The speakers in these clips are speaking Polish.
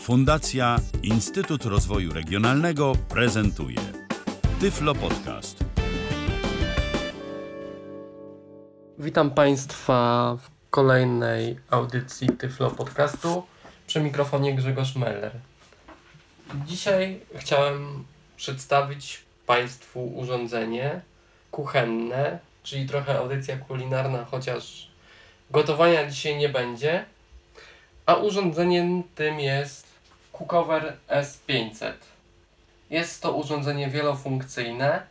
Fundacja Instytut Rozwoju Regionalnego prezentuje Tyflo Podcast. Witam Państwa w kolejnej audycji Tyflo Podcastu przy mikrofonie Grzegorz Meller. Dzisiaj chciałem przedstawić Państwu urządzenie kuchenne, czyli trochę audycja kulinarna, chociaż gotowania dzisiaj nie będzie. A urządzeniem tym jest Cookover S500. Jest to urządzenie wielofunkcyjne,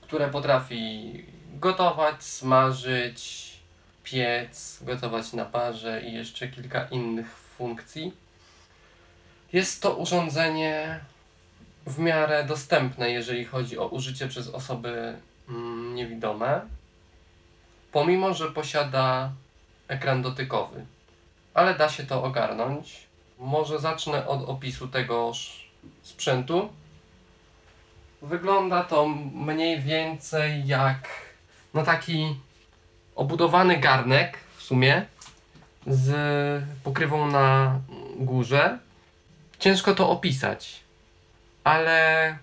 które potrafi gotować, smażyć, piec, gotować na parze i jeszcze kilka innych funkcji. Jest to urządzenie w miarę dostępne, jeżeli chodzi o użycie przez osoby mm, niewidome, pomimo że posiada ekran dotykowy. Ale da się to ogarnąć. Może zacznę od opisu tego sprzętu. Wygląda to mniej więcej jak no taki obudowany garnek w sumie z pokrywą na górze. Ciężko to opisać, ale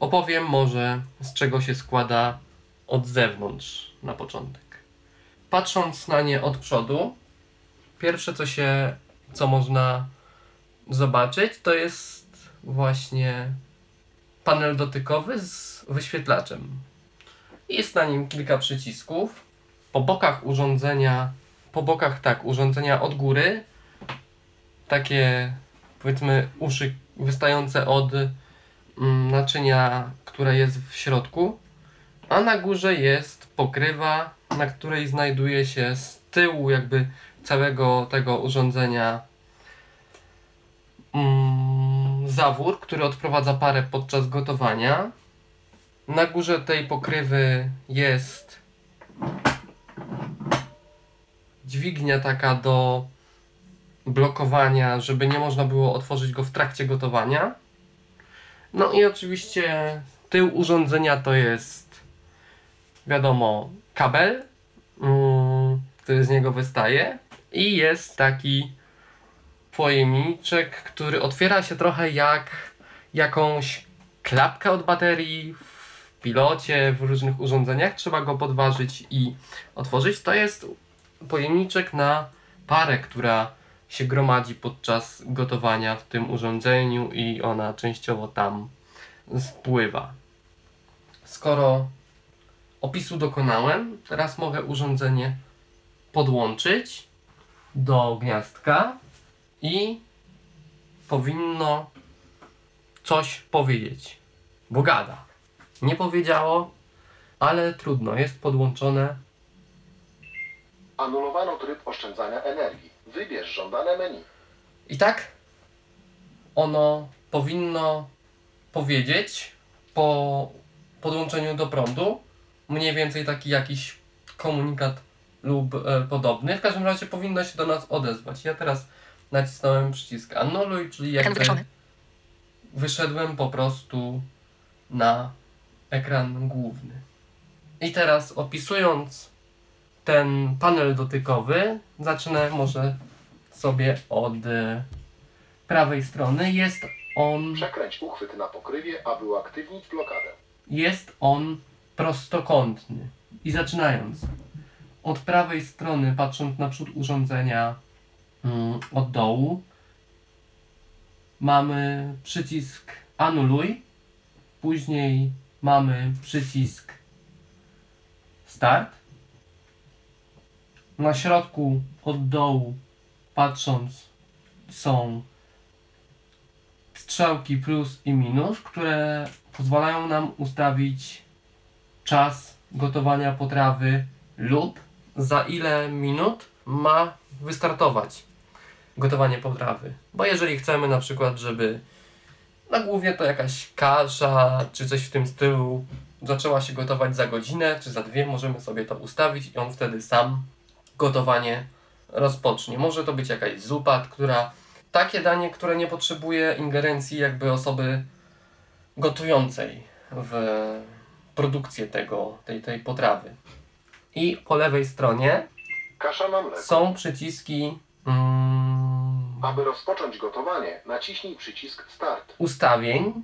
opowiem może z czego się składa od zewnątrz na początek. Patrząc na nie od przodu, pierwsze co się, co można zobaczyć, to jest właśnie panel dotykowy z wyświetlaczem. Jest na nim kilka przycisków. Po bokach urządzenia, po bokach tak, urządzenia od góry, takie powiedzmy uszy wystające od mm, naczynia, które jest w środku, a na górze jest pokrywa, na której znajduje się z tyłu jakby całego tego urządzenia zawór, który odprowadza parę podczas gotowania. Na górze tej pokrywy jest dźwignia taka do blokowania, żeby nie można było otworzyć go w trakcie gotowania. No i oczywiście tył urządzenia to jest wiadomo kabel, mm, który z niego wystaje i jest taki pojemniczek, który otwiera się trochę jak jakąś klapkę od baterii w pilocie, w różnych urządzeniach. Trzeba go podważyć i otworzyć. To jest pojemniczek na parę, która się gromadzi podczas gotowania w tym urządzeniu i ona częściowo tam spływa. Skoro opisu dokonałem, teraz mogę urządzenie podłączyć do gniazdka i powinno coś powiedzieć, bo gada. Nie powiedziało, ale trudno, jest podłączone. Anulowano tryb oszczędzania energii. Wybierz żądane menu. I tak ono powinno powiedzieć po podłączeniu do prądu mniej więcej taki jakiś komunikat lub e, podobny. W każdym razie powinno się do nas odezwać. Ja teraz nacisnąłem przycisk anuluj, czyli jakby wyszedłem po prostu na ekran główny. I teraz opisując ten panel dotykowy, zacznę może sobie od e, prawej strony. Jest on Przekręć uchwyt na pokrywie, aby uaktywnić blokadę. jest on prostokątny. I zaczynając od prawej strony, patrząc na przód urządzenia od dołu, mamy przycisk anuluj, później mamy przycisk start. Na środku od dołu, patrząc, są strzałki plus i minus, które pozwalają nam ustawić czas gotowania potrawy lub za ile minut ma wystartować gotowanie potrawy. Bo jeżeli chcemy na przykład, żeby na głównie to jakaś kasza czy coś w tym stylu zaczęła się gotować za godzinę czy za dwie, możemy sobie to ustawić i on wtedy sam gotowanie rozpocznie. Może to być jakaś zupa, która takie danie, które nie potrzebuje ingerencji jakby osoby gotującej w produkcję tego, tej, tej potrawy. I po lewej stronie Kasza na mleko. są przyciski mm, Aby rozpocząć gotowanie, naciśnij przycisk Start. ustawień,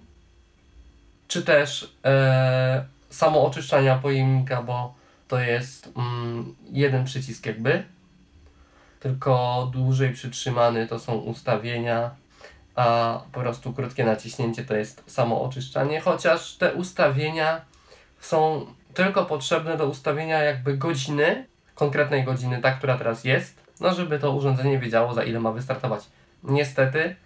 czy też e, samo oczyszczania pojemnika, bo to jest mm, jeden przycisk jakby, tylko dłużej przytrzymany to są ustawienia, a po prostu krótkie naciśnięcie to jest samo oczyszczanie, chociaż te ustawienia są tylko potrzebne do ustawienia jakby godziny, konkretnej godziny, ta, która teraz jest, no żeby to urządzenie wiedziało za ile ma wystartować. Niestety,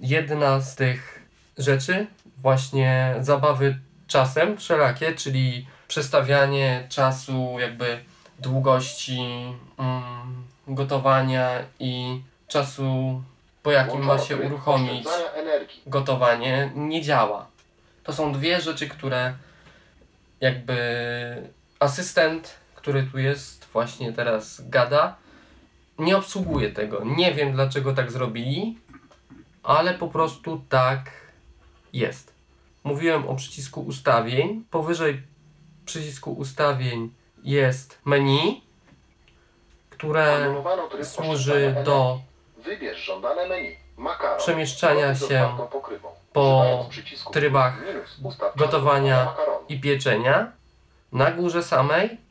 jedna z tych rzeczy, właśnie zabawy czasem wszelakie, czyli przestawianie czasu, jakby długości mm, gotowania i czasu, po jakim ma się uruchomić gotowanie, nie działa. To są dwie rzeczy, które jakby asystent, który tu jest, właśnie teraz gada, nie obsługuje tego. Nie wiem dlaczego tak zrobili, ale po prostu tak jest. Mówiłem o przycisku ustawień. Powyżej przycisku ustawień jest menu, które służy do. Przemieszczania się po trybach gotowania i pieczenia. Na górze samej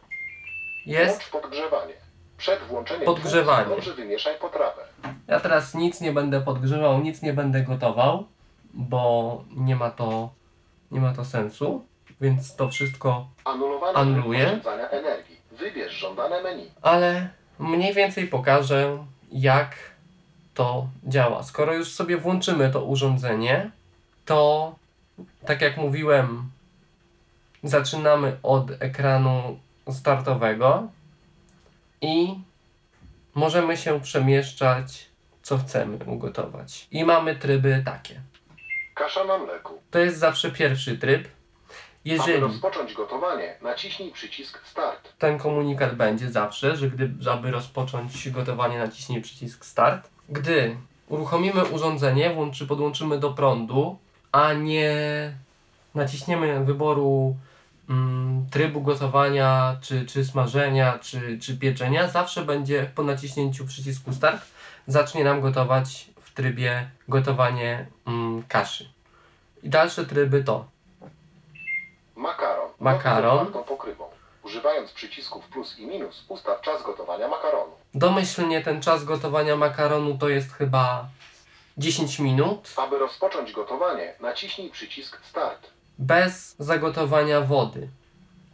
jest Włącz podgrzewanie. Przed włączeniem Podgrzewanie. dobrze wymieszaj potrawę. Ja teraz nic nie będę podgrzewał, nic nie będę gotował, bo nie ma to, nie ma to sensu, więc to wszystko, Anulowano Anuluję. energii. Wybierz żądane menu. ale mniej więcej pokażę, jak to działa. Skoro już sobie włączymy to urządzenie, to tak jak mówiłem, zaczynamy od ekranu startowego i możemy się przemieszczać, co chcemy ugotować. I mamy tryby takie. Kasza na mleku. To jest zawsze pierwszy tryb. Aby Jeżeli rozpocząć gotowanie, naciśnij przycisk Start. ten komunikat będzie zawsze, że gdy, aby rozpocząć gotowanie, naciśnij przycisk Start. Gdy uruchomimy urządzenie, włączy, podłączymy do prądu, a nie naciśniemy wyboru mm, trybu gotowania, czy, czy smażenia, czy, czy pieczenia, zawsze będzie po naciśnięciu przycisku Start zacznie nam gotować w trybie gotowanie mm, kaszy. I dalsze tryby to Makaron. Makaron. Pokrywą. Używając przycisków plus i minus, ustaw czas gotowania makaronu. Domyślnie ten czas gotowania makaronu to jest chyba 10 minut Aby rozpocząć gotowanie, naciśnij przycisk Start. Bez zagotowania wody.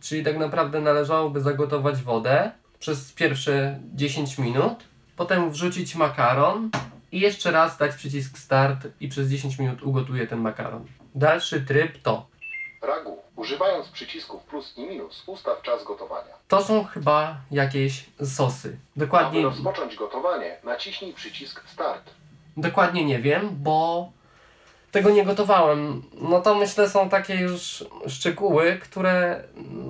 Czyli tak naprawdę należałoby zagotować wodę przez pierwsze 10 minut, potem wrzucić makaron i jeszcze raz dać przycisk start i przez 10 minut ugotuje ten makaron. Dalszy tryb to Ragu. Używając przycisków plus i minus, ustaw czas gotowania. to są chyba jakieś sosy. Aby Dokładnie rozpocząć gotowanie, naciśnij przycisk Start. Dokładnie nie wiem, bo tego nie gotowałem. No to myślę są takie już szczegóły, które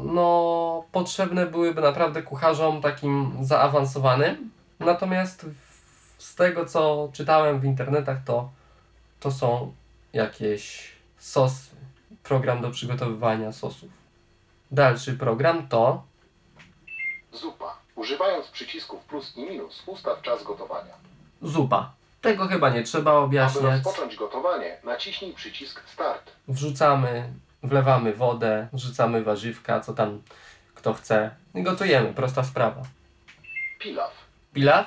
no potrzebne byłyby naprawdę kucharzom takim zaawansowanym. Natomiast z tego co czytałem w internetach to to są jakieś sosy. Program do przygotowywania sosów. Dalszy program to Zupa. Używając przycisków plus i minus, ustaw czas gotowania. zupa. Tego chyba nie trzeba Aby objaśniać. rozpocząć gotowanie, naciśnij przycisk Start. wrzucamy, wlewamy wodę, wrzucamy warzywka, co tam kto chce i gotujemy. Prosta sprawa. Pilaw. Pilaw?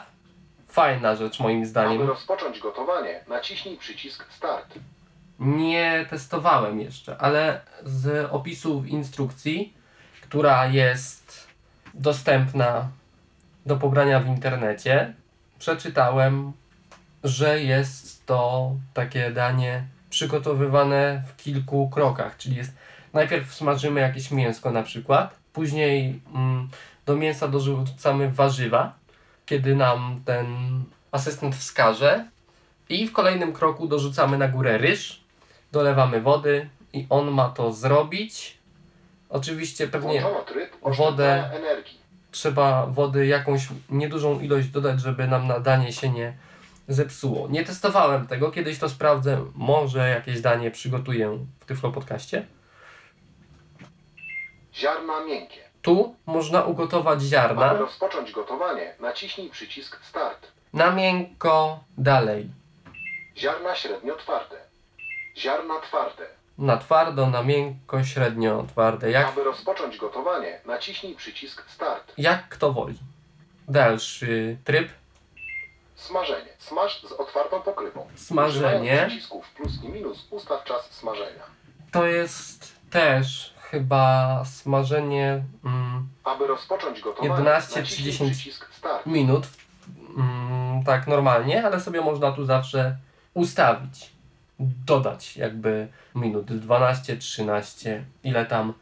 Fajna rzecz moim Aby zdaniem. rozpocząć gotowanie, naciśnij przycisk Start. Nie testowałem jeszcze, ale z opisów instrukcji, która jest dostępna do pobrania w internecie, przeczytałem, że jest to takie danie przygotowywane w kilku krokach, czyli jest najpierw smażymy jakieś mięsko na przykład, później mm, do mięsa dorzucamy warzywa, kiedy nam ten asystent wskaże i w kolejnym kroku dorzucamy na górę ryż, dolewamy wody i on ma to zrobić. Oczywiście pewnie wodę. trzeba wody jakąś niedużą ilość dodać, żeby nam na danie się nie zepsuło. Nie testowałem tego, kiedyś to sprawdzę, może jakieś danie przygotuję w Tyflo Podcaście. Ziarna miękkie. Tu można ugotować Aby ziarna. rozpocząć gotowanie, naciśnij przycisk Start. Na miękko dalej. Ziarna średnio twarde. Ziarna twarde. Na twardo, na miękko, średnio, twarde. Jak, Aby rozpocząć gotowanie, naciśnij przycisk Start. jak kto woli. Dalszy tryb. Smażenie. Smaż z otwartą pokrywą. Smażenie. Przycisków plus i minus ustaw czas smażenia. To jest też chyba smażenie mm, Aby rozpocząć gotowanie, 11 naciśnij 30 przycisk Start. minut. Mm, tak, normalnie, ale sobie można tu zawsze ustawić. Dodać jakby minut 12, 13, ile tam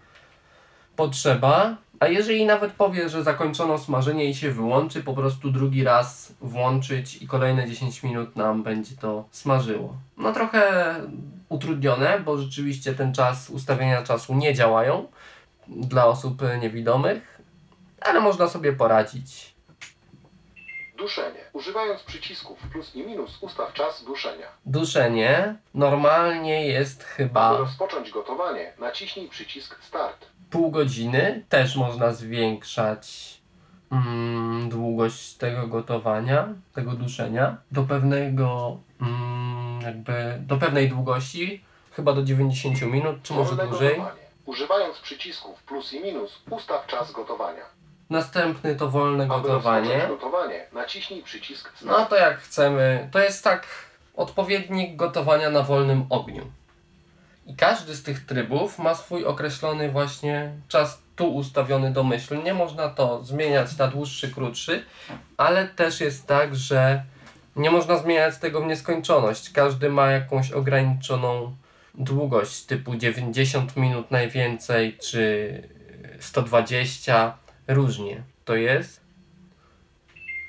potrzeba. A jeżeli nawet powie, że zakończono smażenie i się wyłączy, po prostu drugi raz włączyć i kolejne 10 minut nam będzie to smażyło. No trochę utrudnione, bo rzeczywiście ten czas, ustawienia czasu nie działają dla osób niewidomych, ale można sobie poradzić. Duszenie. Używając przycisków plus i minus ustaw czas duszenia. Duszenie normalnie jest Aby chyba rozpocząć gotowanie, naciśnij przycisk Start. pół godziny. Też można zwiększać mm, długość tego gotowania, tego duszenia do pewnego, mm, jakby do pewnej długości, chyba do 90 minut, czy może Wolne dłużej. gotowanie. Używając przycisków plus i minus ustaw czas gotowania. Następny to wolne Aby gotowanie. gotowanie, naciśnij przycisk. No to jak chcemy, to jest tak odpowiednik gotowania na wolnym ogniu. I każdy z tych trybów ma swój określony właśnie czas tu ustawiony domyślnie. Można to zmieniać na dłuższy, krótszy, ale też jest tak, że nie można zmieniać tego w nieskończoność. Każdy ma jakąś ograniczoną długość, typu 90 minut najwięcej, czy 120, różnie to jest.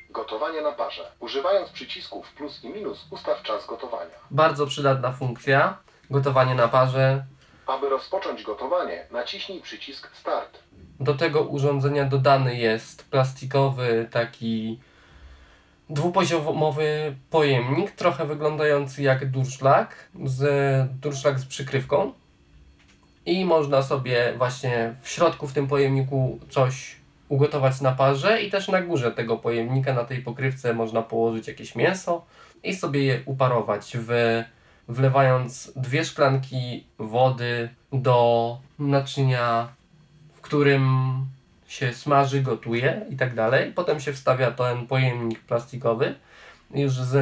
Gotowanie na parze. Używając przycisków plus i minus ustaw czas gotowania. Bardzo przydatna funkcja. Gotowanie na parze. Aby rozpocząć gotowanie, naciśnij przycisk Start. Do tego urządzenia dodany jest plastikowy taki dwupoziomowy pojemnik, trochę wyglądający jak durszlak, z durszlak z przykrywką. I można sobie właśnie w środku w tym pojemniku coś ugotować na parze i też na górze tego pojemnika, na tej pokrywce można położyć jakieś mięso i sobie je uparować w, wlewając dwie szklanki wody do naczynia, w którym się smaży, gotuje i tak dalej. Potem się wstawia ten pojemnik plastikowy już z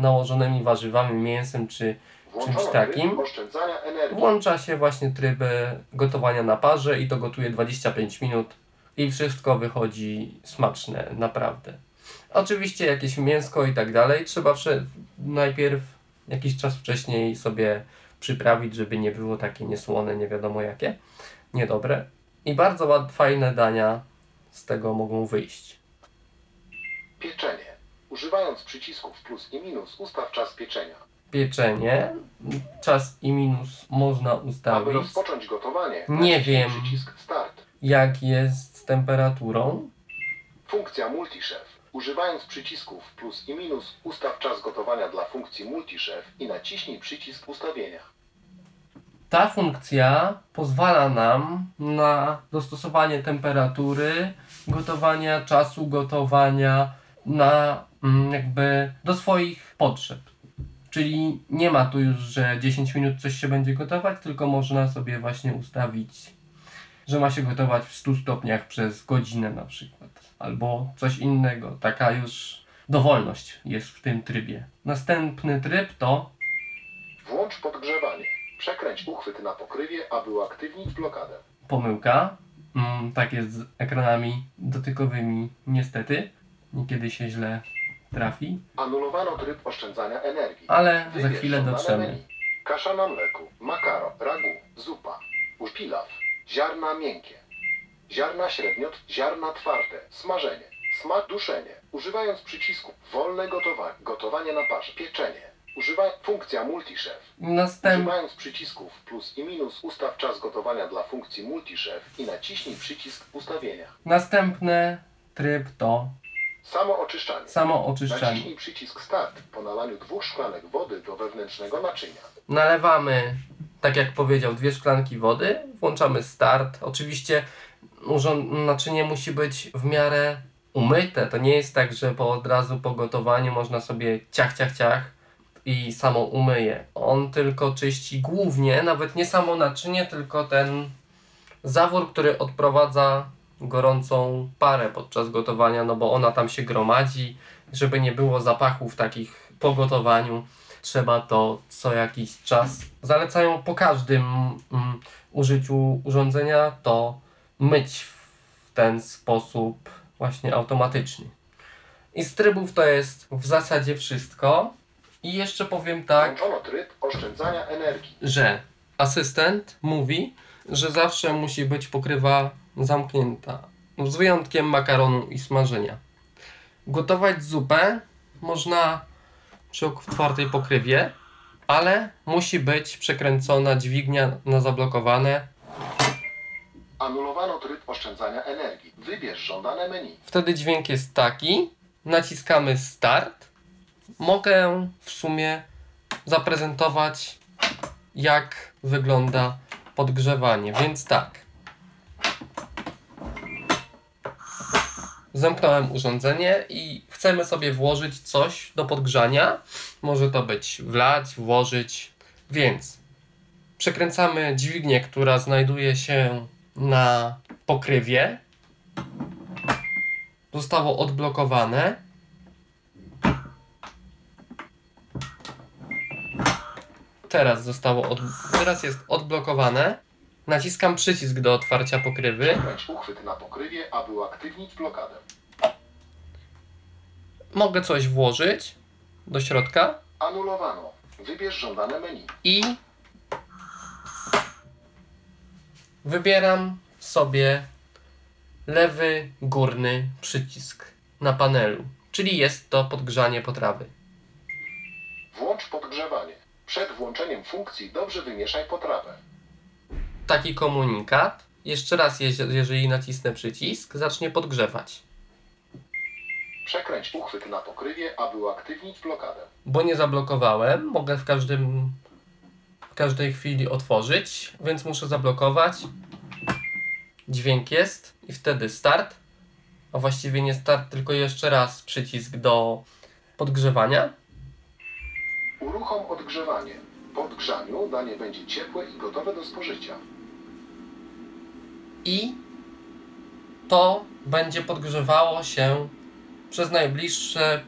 nałożonymi warzywami, mięsem czy Włączono Czymś takim? Włącza się właśnie tryb gotowania na parze i to gotuje 25 minut i wszystko wychodzi smaczne, naprawdę. Oczywiście jakieś mięsko i tak dalej trzeba najpierw jakiś czas wcześniej sobie przyprawić, żeby nie było takie niesłone, nie wiadomo jakie, niedobre. I bardzo ład, fajne dania z tego mogą wyjść. Pieczenie. Używając przycisków plus i minus ustaw czas pieczenia. Pieczenie, czas i minus można Aby ustawić. rozpocząć gotowanie, Nie wiem. przycisk Start. Jak jest temperaturą? Funkcja Multichef. Używając przycisków plus i minus ustaw czas gotowania dla funkcji Multichef i naciśnij przycisk ustawienia. Ta funkcja pozwala nam na dostosowanie temperatury, gotowania, czasu gotowania na mm, jakby do swoich potrzeb. Czyli nie ma tu już, że 10 minut coś się będzie gotować, tylko można sobie właśnie ustawić, że ma się gotować w 100 stopniach przez godzinę na przykład, albo coś innego. Taka już dowolność jest w tym trybie. Następny tryb to Włącz podgrzewanie. Przekręć uchwyt na pokrywie, aby uaktywnić blokadę. pomyłka. Mm, tak jest z ekranami dotykowymi, niestety. Niekiedy się źle trafi, Anulowano tryb oszczędzania energii. ale za Wybierz chwilę żądane dotrzemy. Kasza na mleku, makaron, ragu, zupa, pilaw, ziarna miękkie, ziarna średnio, ziarna twarde, smażenie, smak duszenie. Używając przycisku wolne gotowanie, gotowanie na parze, pieczenie. Używaj funkcja Multichef. Następ... Używając przycisków plus i minus ustaw czas gotowania dla funkcji Multichef i naciśnij przycisk ustawienia. Następny tryb to Samo oczyszczanie. samo oczyszczanie. Naciśnij przycisk Start po nalaniu dwóch szklanek wody do wewnętrznego naczynia. Nalewamy, tak jak powiedział, dwie szklanki wody, włączamy start. Oczywiście naczynie musi być w miarę umyte. To nie jest tak, że po od razu po gotowaniu można sobie ciach, ciach, ciach i samo umyje. On tylko czyści głównie, nawet nie samo naczynie, tylko ten zawór, który odprowadza gorącą parę podczas gotowania, no bo ona tam się gromadzi, żeby nie było zapachów takich po gotowaniu. Trzeba to co jakiś czas. Zalecają po każdym mm, użyciu urządzenia to myć w ten sposób właśnie automatyczny. I z trybów to jest w zasadzie wszystko. I jeszcze powiem tak, tryb oszczędzania energii. że asystent mówi, że zawsze musi być pokrywa zamknięta. Z wyjątkiem makaronu i smażenia. Gotować zupę można przy otwartej pokrywie, ale musi być przekręcona dźwignia na zablokowane. Anulowano tryb oszczędzania energii. Wybierz żądane menu. Wtedy dźwięk jest taki. Naciskamy start. Mogę w sumie zaprezentować, jak wygląda podgrzewanie. Więc tak. Zamknąłem urządzenie i chcemy sobie włożyć coś do podgrzania. Może to być wlać, włożyć. Więc przekręcamy dźwignię, która znajduje się na pokrywie zostało odblokowane. Teraz zostało od... teraz jest odblokowane. Naciskam przycisk do otwarcia pokrywy. Uchwyt na pokrywie, aby uaktywnić blokadę. Mogę coś włożyć do środka Anulowano. Wybierz żądane menu. i wybieram sobie lewy górny przycisk na panelu, czyli jest to podgrzanie potrawy. Włącz podgrzewanie. Przed włączeniem funkcji dobrze wymieszaj potrawę. Taki komunikat. Jeszcze raz, jeżeli nacisnę przycisk, zacznie podgrzewać. Przekręć uchwyt na pokrywie, aby uaktywnić blokadę. Bo nie zablokowałem, mogę w każdym w każdej chwili otworzyć, więc muszę zablokować. Dźwięk jest i wtedy start. A właściwie nie start, tylko jeszcze raz przycisk do podgrzewania. Uruchom odgrzewanie. Po odgrzaniu danie będzie ciepłe i gotowe do spożycia. i to będzie podgrzewało się przez najbliższe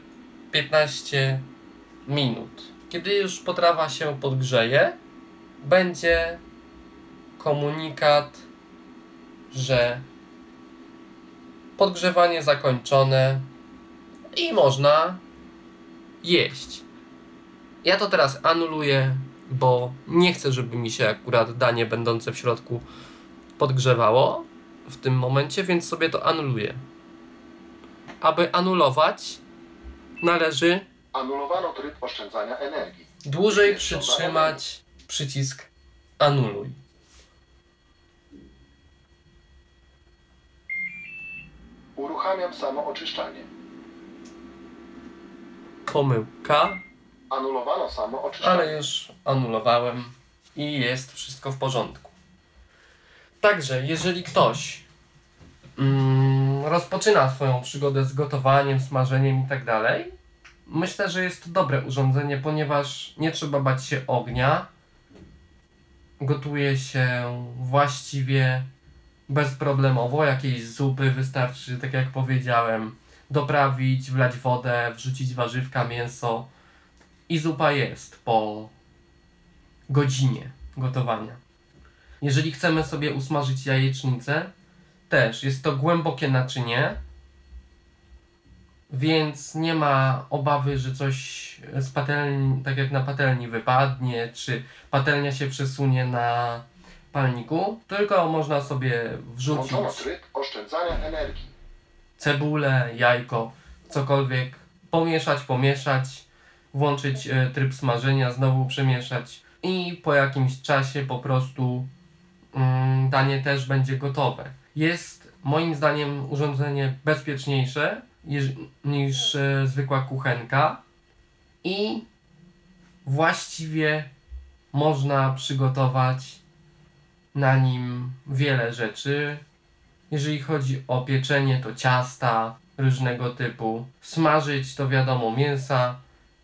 15 minut. Kiedy już potrawa się podgrzeje, będzie komunikat, że podgrzewanie zakończone i można jeść. Ja to teraz anuluję, bo nie chcę, żeby mi się akurat danie będące w środku podgrzewało w tym momencie, więc sobie to anuluję. Aby anulować, należy Anulowano tryb oszczędzania energii. dłużej przytrzymać przycisk anuluj. Uruchamiam samo oczyszczanie. Pomyłka, Anulowano samo oczyszczanie. ale już anulowałem i jest wszystko w porządku. Także, jeżeli ktoś mm, rozpoczyna swoją przygodę z gotowaniem, smażeniem i tak dalej, myślę, że jest to dobre urządzenie, ponieważ nie trzeba bać się ognia. Gotuje się właściwie bezproblemowo. Jakieś zupy wystarczy, tak jak powiedziałem, doprawić, wlać wodę, wrzucić warzywka, mięso i zupa jest po godzinie gotowania. Jeżeli chcemy sobie usmażyć jajecznicę, też jest to głębokie naczynie, więc nie ma obawy, że coś z patelni, tak jak na patelni wypadnie, czy patelnia się przesunie na palniku, tylko można sobie wrzucić tryb oszczędzania energii. cebulę, jajko, cokolwiek, pomieszać, pomieszać, włączyć e, tryb smażenia, znowu przemieszać i po jakimś czasie po prostu mm, danie też będzie gotowe. Jest moim zdaniem urządzenie bezpieczniejsze niż e, zwykła kuchenka i właściwie można przygotować na nim wiele rzeczy. Jeżeli chodzi o pieczenie, to ciasta, różnego typu. Smażyć to wiadomo mięsa,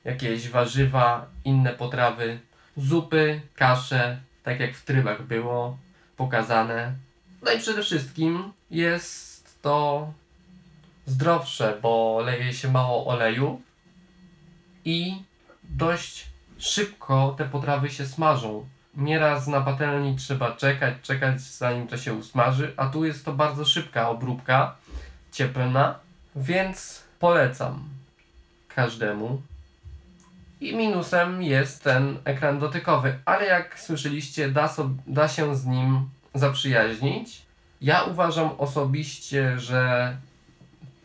jakieś warzywa, inne potrawy, zupy, kasze, tak jak w trybach było pokazane. No i przede wszystkim jest to zdrowsze, bo leje się mało oleju i dość szybko te potrawy się smażą. Nieraz na patelni trzeba czekać, czekać zanim to się usmaży, a tu jest to bardzo szybka obróbka, cieplna, więc polecam każdemu. I minusem jest ten ekran dotykowy, ale jak słyszeliście, da, so, da się z nim zaprzyjaźnić. Ja uważam osobiście, że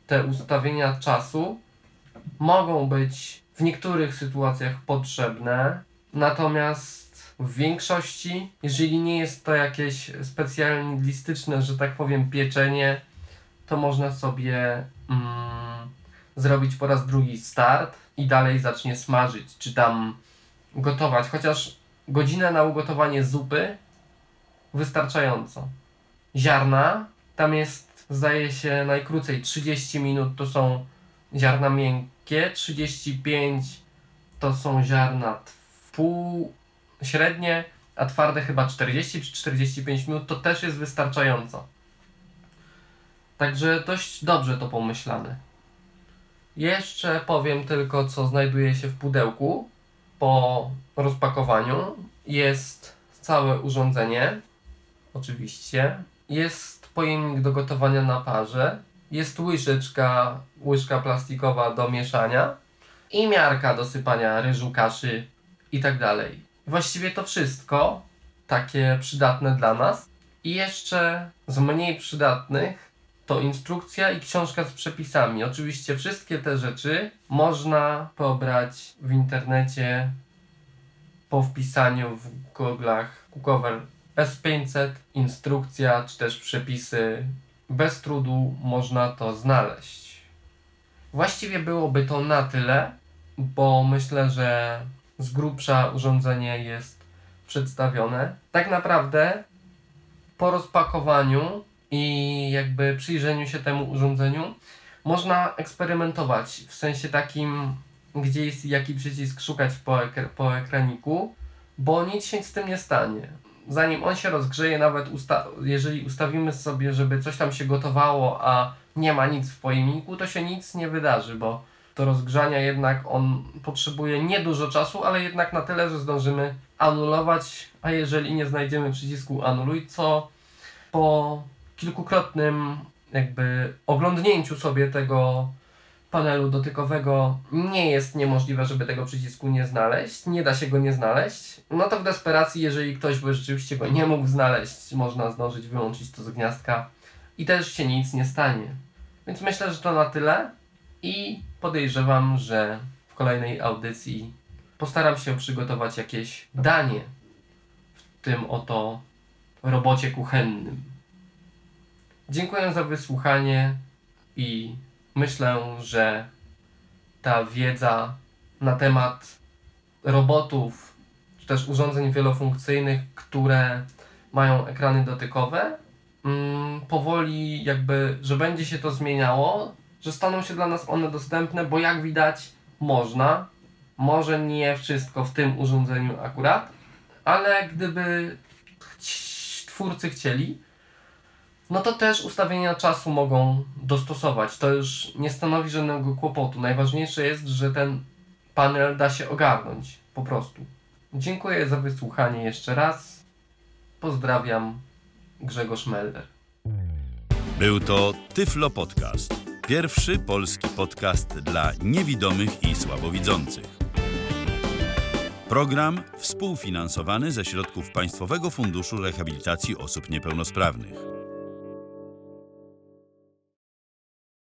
te ustawienia czasu mogą być w niektórych sytuacjach potrzebne, natomiast w większości, jeżeli nie jest to jakieś specjalistyczne, że tak powiem, pieczenie, to można sobie mm, zrobić po raz drugi start i dalej zacznie smażyć, czy tam gotować, chociaż godzinę na ugotowanie zupy wystarczająco. Ziarna, tam jest zdaje się najkrócej 30 minut to są ziarna miękkie, 35 to są ziarna pół średnie, a twarde chyba 40 czy 45 minut to też jest wystarczająco. Także dość dobrze to pomyślane. Jeszcze powiem tylko, co znajduje się w pudełku po rozpakowaniu. Jest całe urządzenie, oczywiście. Jest pojemnik do gotowania na parze. Jest łyżeczka, łyżka plastikowa do mieszania i miarka do sypania ryżu, kaszy i tak dalej. Właściwie to wszystko takie przydatne dla nas. I jeszcze z mniej przydatnych to instrukcja i książka z przepisami. Oczywiście wszystkie te rzeczy można pobrać w internecie po wpisaniu w Google'ach Cookover S500, instrukcja czy też przepisy. Bez trudu można to znaleźć. Właściwie byłoby to na tyle, bo myślę, że z grubsza urządzenie jest przedstawione. Tak naprawdę po rozpakowaniu i jakby przyjrzeniu się temu urządzeniu można eksperymentować w sensie takim, gdzie jest jaki przycisk szukać po, po ekraniku, bo nic się z tym nie stanie. Zanim on się rozgrzeje, nawet usta jeżeli ustawimy sobie, żeby coś tam się gotowało, a nie ma nic w pojemniku, to się nic nie wydarzy, bo do rozgrzania jednak on potrzebuje niedużo czasu, ale jednak na tyle, że zdążymy anulować, a jeżeli nie znajdziemy przycisku anuluj, co po kilkukrotnym jakby oglądnięciu sobie tego panelu dotykowego nie jest niemożliwe, żeby tego przycisku nie znaleźć, nie da się go nie znaleźć, no to w desperacji, jeżeli ktoś by rzeczywiście go nie mógł znaleźć, można zdążyć wyłączyć to z gniazdka i też się nic nie stanie. Więc myślę, że to na tyle i podejrzewam, że w kolejnej audycji postaram się przygotować jakieś danie w tym oto robocie kuchennym. Dziękuję za wysłuchanie i myślę, że ta wiedza na temat robotów, czy też urządzeń wielofunkcyjnych, które mają ekrany dotykowe, mm, powoli jakby, że będzie się to zmieniało, że staną się dla nas one dostępne, bo jak widać można, może nie wszystko w tym urządzeniu akurat, ale gdyby twórcy chcieli, no to też ustawienia czasu mogą dostosować. To już nie stanowi żadnego kłopotu. Najważniejsze jest, że ten panel da się ogarnąć po prostu. Dziękuję za wysłuchanie jeszcze raz. Pozdrawiam, Grzegorz Melder. Był to Tyflo Podcast. Pierwszy polski podcast dla niewidomych i słabowidzących. Program współfinansowany ze środków Państwowego Funduszu Rehabilitacji Osób Niepełnosprawnych.